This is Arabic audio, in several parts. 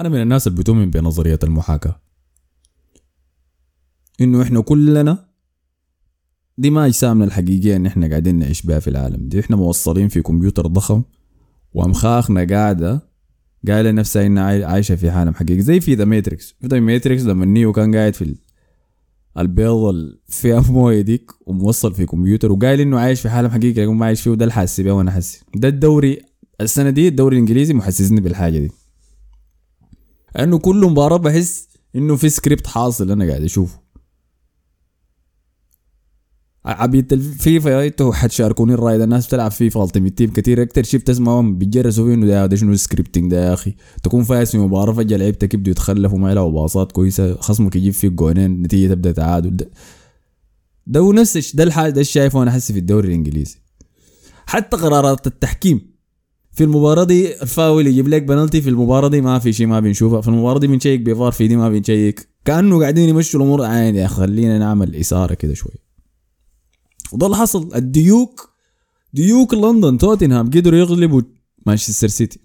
أنا من الناس اللي بتؤمن بنظرية المحاكاة. إنه إحنا كلنا دي ما اجسامنا الحقيقيه إن إحنا قاعدين نعيش بها في العالم دي. إحنا موصلين في كمبيوتر ضخم وأمخاخنا قاعدة قايلة نفسها إنها عايشة في عالم حقيقي. زي في The Matrix في The Matrix لما نيو كان قاعد في البيض اللي فيها مويه ديك وموصل في كمبيوتر وقايل إنه عايش في عالم حقيقي لكن ما عايش فيه وده الحاسس بيه وأنا حاسس ده الدوري السنة دي الدوري الإنجليزي محسسني بالحاجة دي. انه كل مباراة بحس إنه في سكريبت حاصل أنا قاعد أشوفه. عبيد الفيفا أنتوا حتشاركوني الرأي ده. الناس بتلعب فيفا Ultimate Team كثير أكثر شيء بتسمعهم بيتجرسوا فيه إنه ده, شنو scripting ده يا أخي. تكون فايز في مباراة فجأة لعيبتك يبدوا يتخلفوا ما يلعبوا باصات كويسة. خصمك يجيب فيك جونين. النتيجه تبدأ تعادل. ده, ده هو نفس ده الحال ده شايفه أنا أحس في الدوري الإنجليزي. حتى قرارات التحكيم. في المباراة دي الفاول يجيب لك بنالتي في المباراة دي ما في شيء ما بنشوفها في المباراة دي بنشيك بفار في دي ما بنشيك. كأنه قاعدين يمشوا الأمور. عادي يا خلينا نعمل إثارة كده شوي. وده اللي حصل. الديوك ديوك لندن توتنهام قدروا يغلبوا مانشستر سيتي.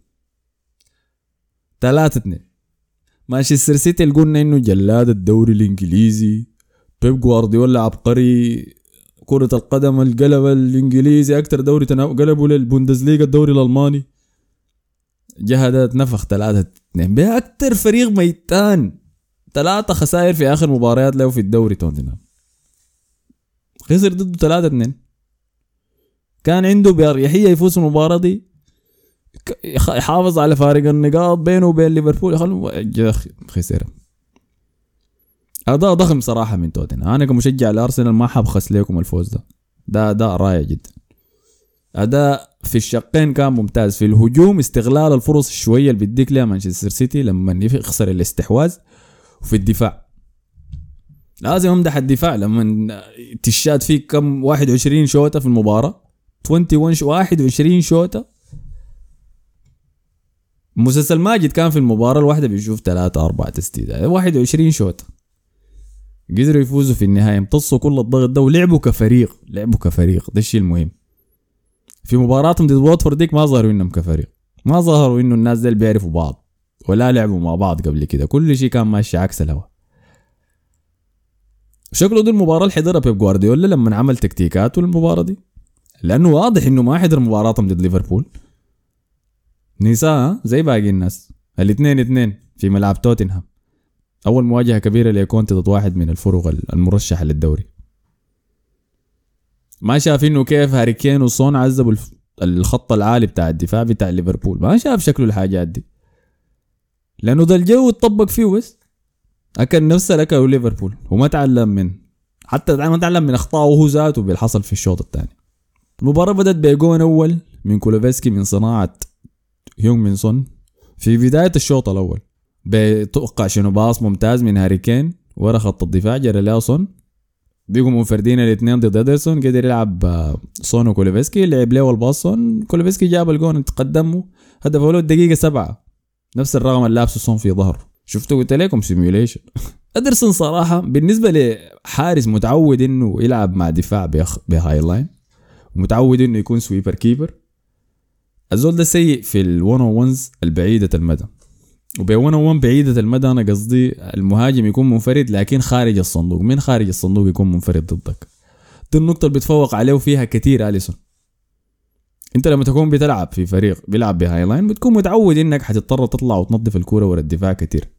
ثلاثة اثنين. مانشستر سيتي اللي قلنا إنه جلاد الدوري الإنجليزي. بيب جوارديولا عبقري. كرة القدم القلب الإنجليزي أكثر دوري قلبوا للبوندسليغا الدوري الألماني. جهدت نفخ ثلاثة اثنين بأكثر فريق ميتان. ثلاثة خسائر في آخر مباريات له في الدوري توتنهام. خسر ضده 3 2 كان عنده بأريحية يفوز المباراة دي. يحافظ على فارق النقاط بينه وبين ليفربول. خسر. اداء ضخم صراحة من توتنهام. أنا كمشجع لارسنال ما حبخس لكم الفوز ده. ده اداء رائع جدا. اداء في الشقين كان ممتاز. في الهجوم استغلال الفرص الشويه اللي بيديك لها مانشستر سيتي لما يخسر الاستحواذ. وفي الدفاع. لازم امدح الدفاع. لما تشات فيك كم؟ 21 شوطة في المباراة. 21 21 شوطة. مسلسل ماجد كان في المباراة. الواحدة بيشوف ثلاثة أربعة تسديدات 21 شوطة. قدروا يفوزوا في النهاية امتصوا كل الضغط ده ولعبوا كفريق لعبوا كفريق. ده الشيء المهم. في مباراتهم ضد واتفورد ديك ما ظهروا إنهم كفريق. ما ظهروا إنه الناس دول بيعرفوا بعض ولا لعبوا مع بعض قبل كده. كل شيء كان ماشي عكس الهوا. شكله دي المباراة اللي حضرها بيب جوارديولا لما عمل تكتيكاته للمباراة دي. لأنه واضح إنه ما حضر مباراتهم ضد ليفربول. نساء زي باقي الناس. الاثنين اثنين في ملعب توتنهام. أول مواجهة كبيرة لكونتي ضد واحد من الفرق المرشحة للدوري. ما شاف إنه كيف هاري كين وصون عذبوا الخط العالي بتاع الدفاع بتاع ليفربول. ما شاف شكله الحاجات دي. لأنه ده الجو اتطبق فيه بس. أكل نفس الأكل ليفربول. وما تعلم من حتى ما تعلم من أخطائه هو ذاته باللي حصل في الشوط الثاني. المباراة بدأت بجون أول من كولوفسكي من صناعة هيونغ من سون في بداية الشوط الأول. بتوقع شنو؟ باص ممتاز من هاري كين ورا خط الدفاع جرى له سون بيقوا منفردين الاثنين ضد إدرسون قدر يلعب آه، سون وكولوفسكي لعب له الباص سون كولوفسكي جاب الجون تقدموا هدف له الدقيقة سبعة. نفس الرقم اللي لابسه سون في ظهره. شفتوا؟ قلت لكم simulation إدرسون صراحة بالنسبة لحارس متعود إنه يلعب مع دفاع ب high line ومتعود إنه يكون sweeper keeper الزول ده سيء في ال one-on-ones البعيدة المدى. وب 1 بعيدة المدى أنا قصدي المهاجم يكون منفرد لكن خارج الصندوق. من خارج الصندوق يكون منفرد ضدك. دي النقطة اللي بتفوق عليه فيها كثير أليسون. أنت لما تكون بتلعب في فريق بيلعب ب high line بتكون متعود إنك حتضطر تطلع وتنظف الكورة ورا الدفاع كتير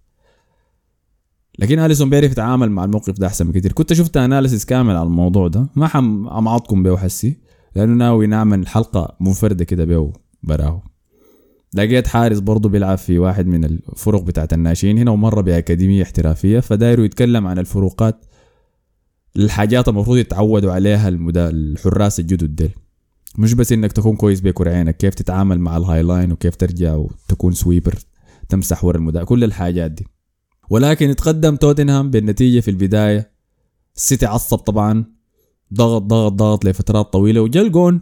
لكن أليسون بيعرف يتعامل مع الموقف ده أحسن بكثير. كنت شفت analysis كامل على الموضوع ده. ما حمغطكم بيه حسي لأنه ناوي نعمل حلقة منفردة كده بيه براه لقيت حارس برضه بيلعب في واحد من الفرق بتاعت الناشئين هنا ومر بأكاديمية احترافية فدايروا يتكلم عن الفروقات الحاجات المفروض يتعودوا عليها ال modern حراس الجدد ديل. مش بس إنك تكون كويس بكرة عينك كيف تتعامل مع ال high line وكيف ترجع وتكون sweeper تمسح ورا المدافع كل الحاجات دي. ولكن يتقدم توتنهام بالنتيجة في البداية السيتي عصب طبعا ضغط ضغط ضغط لفترات طويلة وجا جون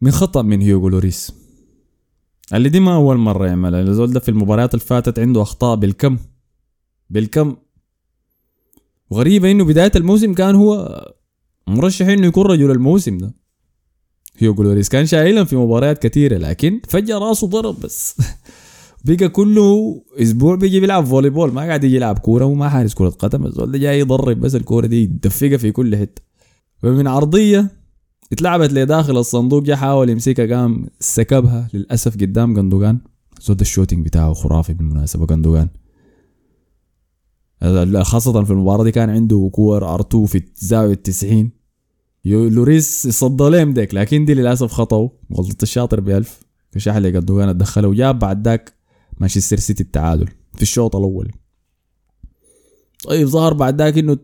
من خطأ من هيوغو لوريس. اللي دي ما أول مرة يعملها الزول ده في المباريات اللي فاتت عنده أخطاء بالكم. بالكم. وغريبة إنه بداية الموسم كان هو مرشح إنه يكون رجل الموسم ده. هيوغو لوريس كان شايلهم في مباريات كثيرة لكن فجأة راسه ضرب بس. بقى كله أسبوع بيجي بيلعب volleyball ما قاعد يجي يلعب كورة وما حارس كرة قدم. الزول ده جاي يضرب بس الكورة دي يدفقها في كل حتة. فمن عرضية اتلعبت لداخل الصندوق جا حاول يمسكها قام سكبها. للأسف قدام قندوقان. ده ال shooting بتاعه خرافي بالمناسبة قندوقان. خاصة في المباراة دي كان عنده كورة R2 في زاوية 90 لوريس صد لهم ديك لكن دي للأسف خطأوا. غلطة الشاطر بألف. في شحلة قندوقان اتدخلوا وجاب بعد ذاك مانشستر سيتي التعادل في الشوط الأول. طيب ظهر بعد ذاك إنه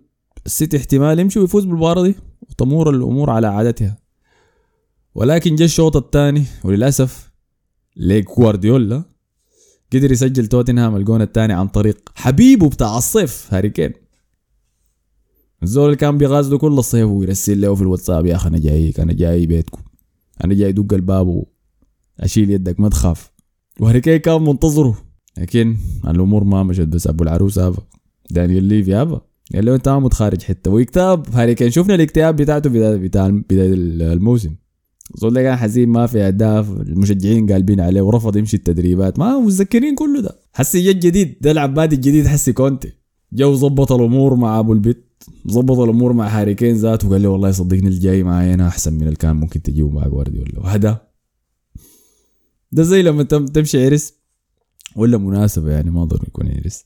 السيتي احتمال يمشي ويفوز بالمباراة دي. وتمر الأمور على عادتها. ولكن جاء الشوط الثاني وللأسف ليك جوارديولا قدر يسجل توتنهام الجون الثاني عن طريق حبيبه بتاع الصيف هاري كين. الزول اللي كان بيغازله كل الصيف ويرسل له في الواتساب يا أخي أنا جايك أنا جاي بيتكم أنا جاي أدق الباب وأشيل يدك ما تخاف. وهاري كين كان منتظره لكن الأمور ما مشت بس أبو العروس هذا دانيال ليفي هذا قال له انت ما متخارج حتة واكتأب هاري كين شفنا الاكتئاب بتاعته بتاع بداية الموسم. زول كان حزين ما في أهداف المشجعين قالبين عليه ورفض يمشي التدريبات. ما متذكرين كله ده. حسي جد جديد ده العباد الجديد حسي كونتي. جو ظبط الأمور مع أبو البيت ظبط الأمور مع هاري كين ذاته وقال له والله صدقني الجاي معاي أنا أحسن من اللي كان ممكن تجيبه مع جوارديولا. وهذا. ده زي لما تمشي عرس ولا مناسبة يعني ما ضروري يكون عرس.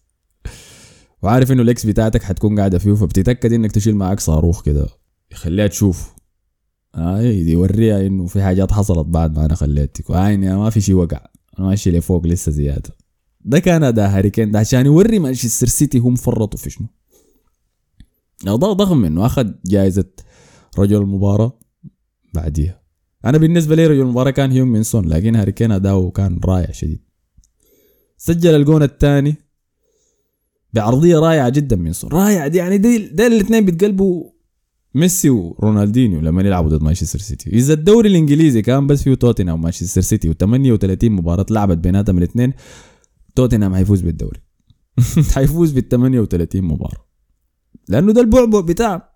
وعارف إنه ال ex بتاعتك حتكون قاعدة فيه فبتتأكد إنك تشيل معاك صاروخ كده. يخليها تشوف. آه يوريها إنه في حاجات حصلت بعد ما أنا خليتك. وعيني ما في شيء وقع. أنا ماشي لفوق لسه زيادة. ده كان اداء هاري كين ده عشان يوري مانشستر سيتي هم فرطوا في شنو. اداء ضخم إنه أخذ جائزه رجل المباراة بعديها. أنا بالنسبة لي رجل المباراة كان هيونغ مين سون لكن هاري كين أداؤه كان رائع شديد. سجل الجون الثاني. بعرضيه رائعة جدا من سون رائعة. دي يعني دي, دي الاثنين بيتقلبوا ميسي ورونالدينيو لما يلعبوا ضد مانشستر سيتي. إذا الدوري الإنجليزي كان بس فيه توتنهام ومانشستر سيتي و38 مباراة لعبت بيناتهم الاثنين توتنهام حيفوز بالدوري. حيفوز بال 38 مباراة. لأنه ده البعبع بتاع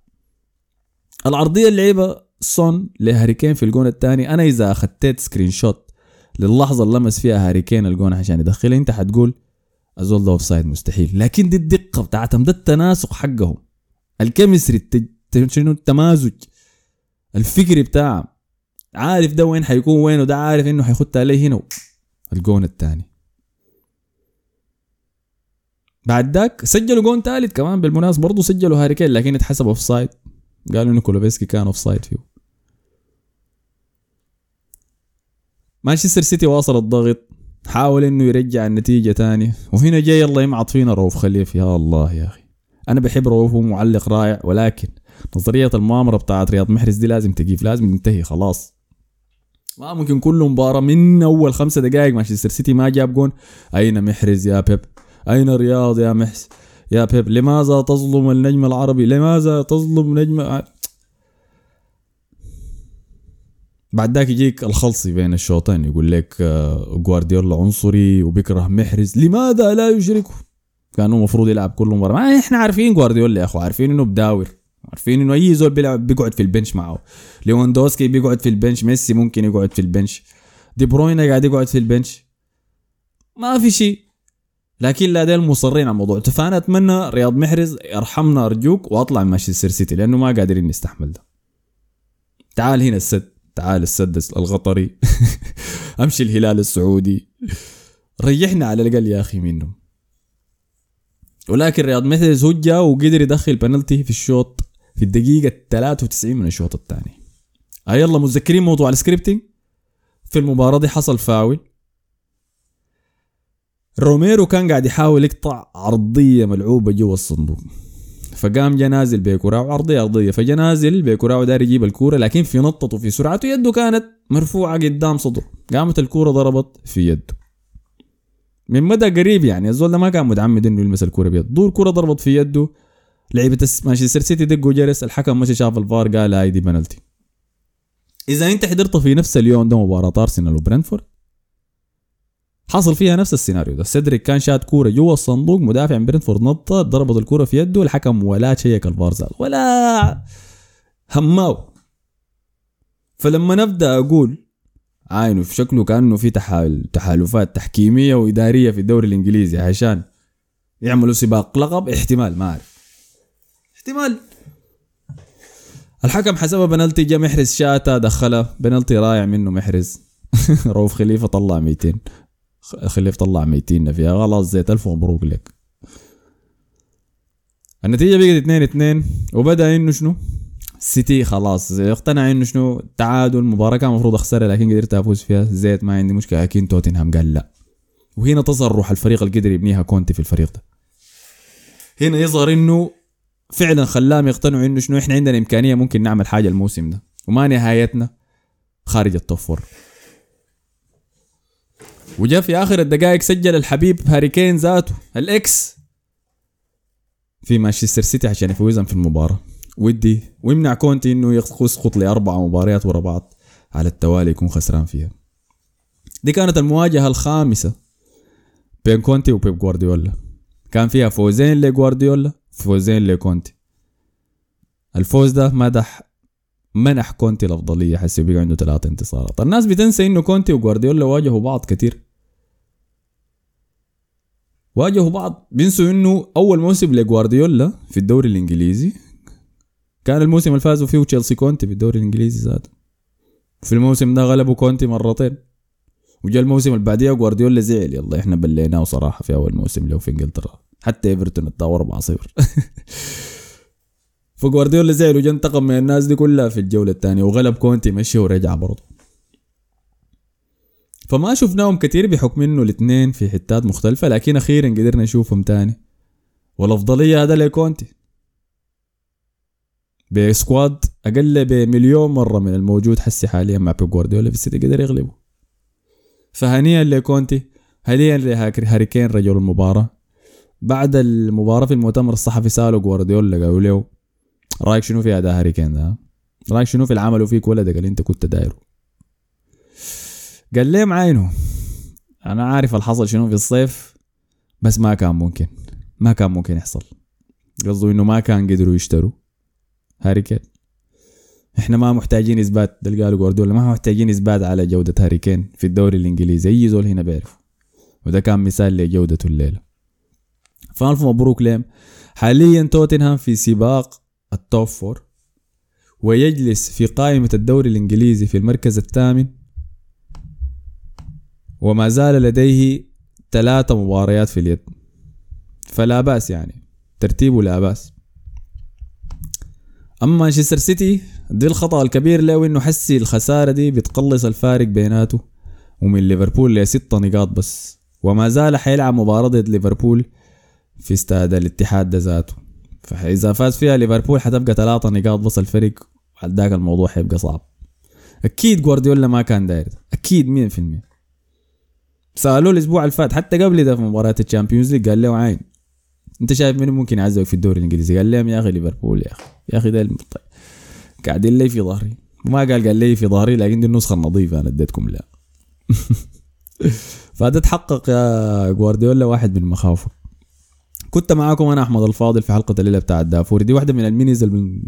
العرضية اللي لعبها سون لهاري كين في الجون الثاني. أنا إذا أخذت screenshot للحظة اللي لمس فيها هاري كين الجون عشان يدخلها أنت حتقول الزول ده offside مستحيل لكن دي الدقه بتاعتهم ده التناسق حقهم ال chemistry شنو التمازج الفكري بتاعه عارف ده وين حيكون وين وده عارف انه حيخط عليه هنا الجون الثاني بعد ذاك سجلوا جون ثالث كمان بالمناسبه برضه سجلوا هاري كين لكن اتحسب offside قالوا انه كولوسيفسكي كان offside فيه مانشستر سيتي واصل الضغط حاول إنه يرجع النتيجة تاني. وهنا جاي يلا يمعط فينا رؤوف خليف يا الله يا أخي. أنا بحب رؤوف ومعلق رائع. ولكن نظرية المؤامرة بتاعت رياض محرز دي لازم تقيف لازم تنتهي خلاص. ما ممكن كل مباراة من أول خمسة دقائق مانشستر سيتي ما جاب جون. أين محرز يا بيب؟ أين رياض يا محس يا بيب لماذا تظلم النجم العربي؟ لماذا تظلم نجم بعد ذاك يجيك الخلصي بين الشوطين يقول لك جوارديولا عنصري وبيكره محرز. لماذا لا يشركه؟ كانوا المفروض يلعب كل مباراة. ما إحنا عارفين جوارديولا يا أخو عارفين إنه بداور عارفين إنه أي زول بيلعب بيقعد في ال bench معه. ليواندوسكي بيقعد في ال bench ميسي ممكن يقعد في ال bench. دي بروينا قاعد يقعد في ال bench. ما في شيء. لكن لا ديل مصرين على الموضوع. فأنا أتمنى رياض محرز ارحمنا أرجوك وأطلع من مانشستر سيتي لأنه ما قادرين نستحمل ده. تعال هنا السد. تعال السد القطري. أمشي الهلال السعودي. ريحنا على الأقل يا أخي منهم. ولكن رياض هو جا وقدر يدخل بنالتي في الشوط في الدقيقة 93 من الشوط الثاني. آه يلا متذكرين موضوع ال scripting في المباراة دي حصل فاول. روميرو كان قاعد يحاول يقطع عرضية ملعوبة جوا الصندوق. فقام جا نازل بكرة عرضية أرضية فجا نازل بكرة داير يجيب الكورة لكن في نطته في سرعته يده كانت مرفوعة قدام صدره. قامت الكورة ضربت في يده. من مدى قريب يعني الزول ده ما كان متعمد إنه يلمس الكورة بيد دور الكورة ضربت في يده لعيبة مانشستر سيتي دقوا جرس الحكم مشى شاف الفار قال هاي دي بنالتي إذا أنت حضرت في نفس اليوم ده مباراة أرسنال وبرنتفورد حصل فيها نفس السيناريو ده. سيدريك كان شاد كورة جوا الصندوق مدافع من برنتفورد نطت ضربت الكورة في يده الحكم ولا شيك الفار ذاته ولا هماو فلما نبدأ أقول عاينه في شكله كأنه في تحال تحالفات تحكيمية وإدارية في الدوري الإنجليزي عشان يعملوا سباق لقب احتمال ما أعرف. احتمال. الحكم حسبها بنالتي جا محرز شاتا دخلها بنالتي رائع منه محرز. روف خليفة طلع 200 خليفه طلع 200 فيها. خلاص زيت ألف مبروك لك. النتيجة بقت 2 2 وبدأ إنه شنو؟ سيتي خلاص اقتنع إنه شنو؟ تعادل المباراه كان المفروض أخسرها لكن قدرت أفوز فيها. زيت ما عندي مشكلة. لكن توتنهام قال لا. وهنا تظهر روح الفريق اللي قدر يبنيها كونتي في الفريق ده. هنا يظهر إنه فعلا خلاهم يقتنعوا إنه شنو؟ إحنا عندنا إمكانية ممكن نعمل حاجة الموسم ده. وما نهايتنا خارج ال top four. وجاء في آخر الدقائق سجل الحبيب هاري كين ذاته ال ex. في مانشستر سيتي عشان يفوزهم في المباراة. ودي ويمنع كونتي إنه يسقط لاربع مباريات ورا بعض على التوالي يكون خسران فيها. دي كانت المواجهة الخامسة بين كونتي وبيب جوارديولا. كان فيها فوزين لجوارديولا فوزين لكونتي. الفوز ده مدح منح كونتي الأفضلية؟ حسي بقى عنده ثلاث انتصارات. الناس بتنسى إنه كونتي وجوارديولا واجهوا بعض كتير. واجهوا بعض. بينسوا إنه أول موسم لجوارديولا في الدوري الإنجليزي كان الموسم اللي فازوا فيه تشيلسي كونتي في الدوري الإنجليزي ذاته. في الموسم ده غلبوا كونتي مرتين. وجاء الموسم اللي بعديه جوارديولا زعل. يلا إحنا بليناه صراحة في أول موسم له في إنجلترا. حتى إيفرتون اتطور 4-0 فجوارديولا زعل وجا انتقم من الناس دي كلها في الجولة الثانية وغلب كونتي مشي ورجع برضه. فما شفناهم كتير بحكم إنه الاثنين في حتات مختلفة لكن أخيرا قدرنا نشوفهم تاني. والأفضلية هذا لكونتي. ب squad أقل بمليون مرة من الموجود حسي حاليا مع بيب جوارديولا في السيتي قدر يغلبه. فهنيئا لكونتي هنيئا لهاري كين رجل المباراة. بعد المباراة في المؤتمر الصحفي سالوا جوارديولا قالوا له رأيك شنو في اداء هاري كين ده؟ رأيك شنو في العمل وفيك ولدك اللي أنت كنت دايره. قال لي عينه. أنا عارف الحصل شنو في الصيف بس ما كان ممكن. ما كان ممكن يحصل. قصده إنه ما كان قدروا يشتروا هاري كين. إحنا ما محتاجين إثبات ده قالوا جوارديولا ما محتاجين إثبات على جودة هاري كين في الدوري الإنجليزي. أي زول هنا بيعرف وده كان مثال لجودته الليلة. فألف مبروك لهم حاليا توتنهام في سباق ال top four ويجلس في قائمة الدوري الإنجليزي في المركز الثامن. وما زال لديه ثلاثة مباريات في اليد. فلا بأس يعني ترتيبه لا بأس. أما مانشستر سيتي دي الخطأ الكبير له إنه حسي الخسارة دي بتقلص الفارق بيناته ومن ليفربول لستة نقاط بس. وما زال حيلعب مباراة ضد ليفربول في استاد الاتحاد ده ذاته. فإذا فاز فيها ليفربول حتبقى ثلاثة نقاط بس الفرق بعد ذاك الموضوع حيبقى صعب. أكيد جوارديولا ما كان داير في المية. سألوه الأسبوع اللي فات حتى قبل ده في مباراة ال Champions League قال له عين. أنت شايف مين ممكن يعزوك في الدوري الإنجليزي؟ قال لهم يا أخي ليفربول يا أخي. يا أخي ده طيب. قاعدين لي في ظهري. ما قال قال لي في ظهري لكن دي النسخة النظيفة أنا اديتكم لا فهذا تحقق يا جوارديولا واحد من مخاوفه. كنت معاكم أنا أحمد الفاضل في حلقة الليلة بتاع الدافوري دي واحدة من ال minis اللي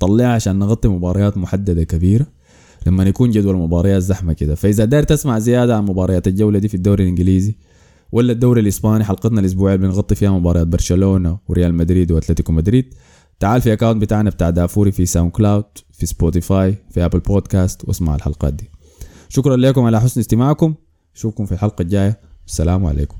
بنطلعها عشان نغطي مباريات محددة كبيرة. لما يكون جدول المباريات زحمة كده. فإذا داير تسمع زيادة عن مباريات الجولة دي في الدوري الإنجليزي ولا الدوري الإسباني حلقتنا الأسبوعية اللي بنغطي فيها مباريات برشلونة وريال مدريد وأتلتيكو مدريد تعال في account بتاعنا بتاع دافوري في SoundCloud في Spotify في Apple Podcast واسمع الحلقات دي. شكرا لكم على حسن استماعكم. اشوفكم في الحلقة الجاية. السلام عليكم.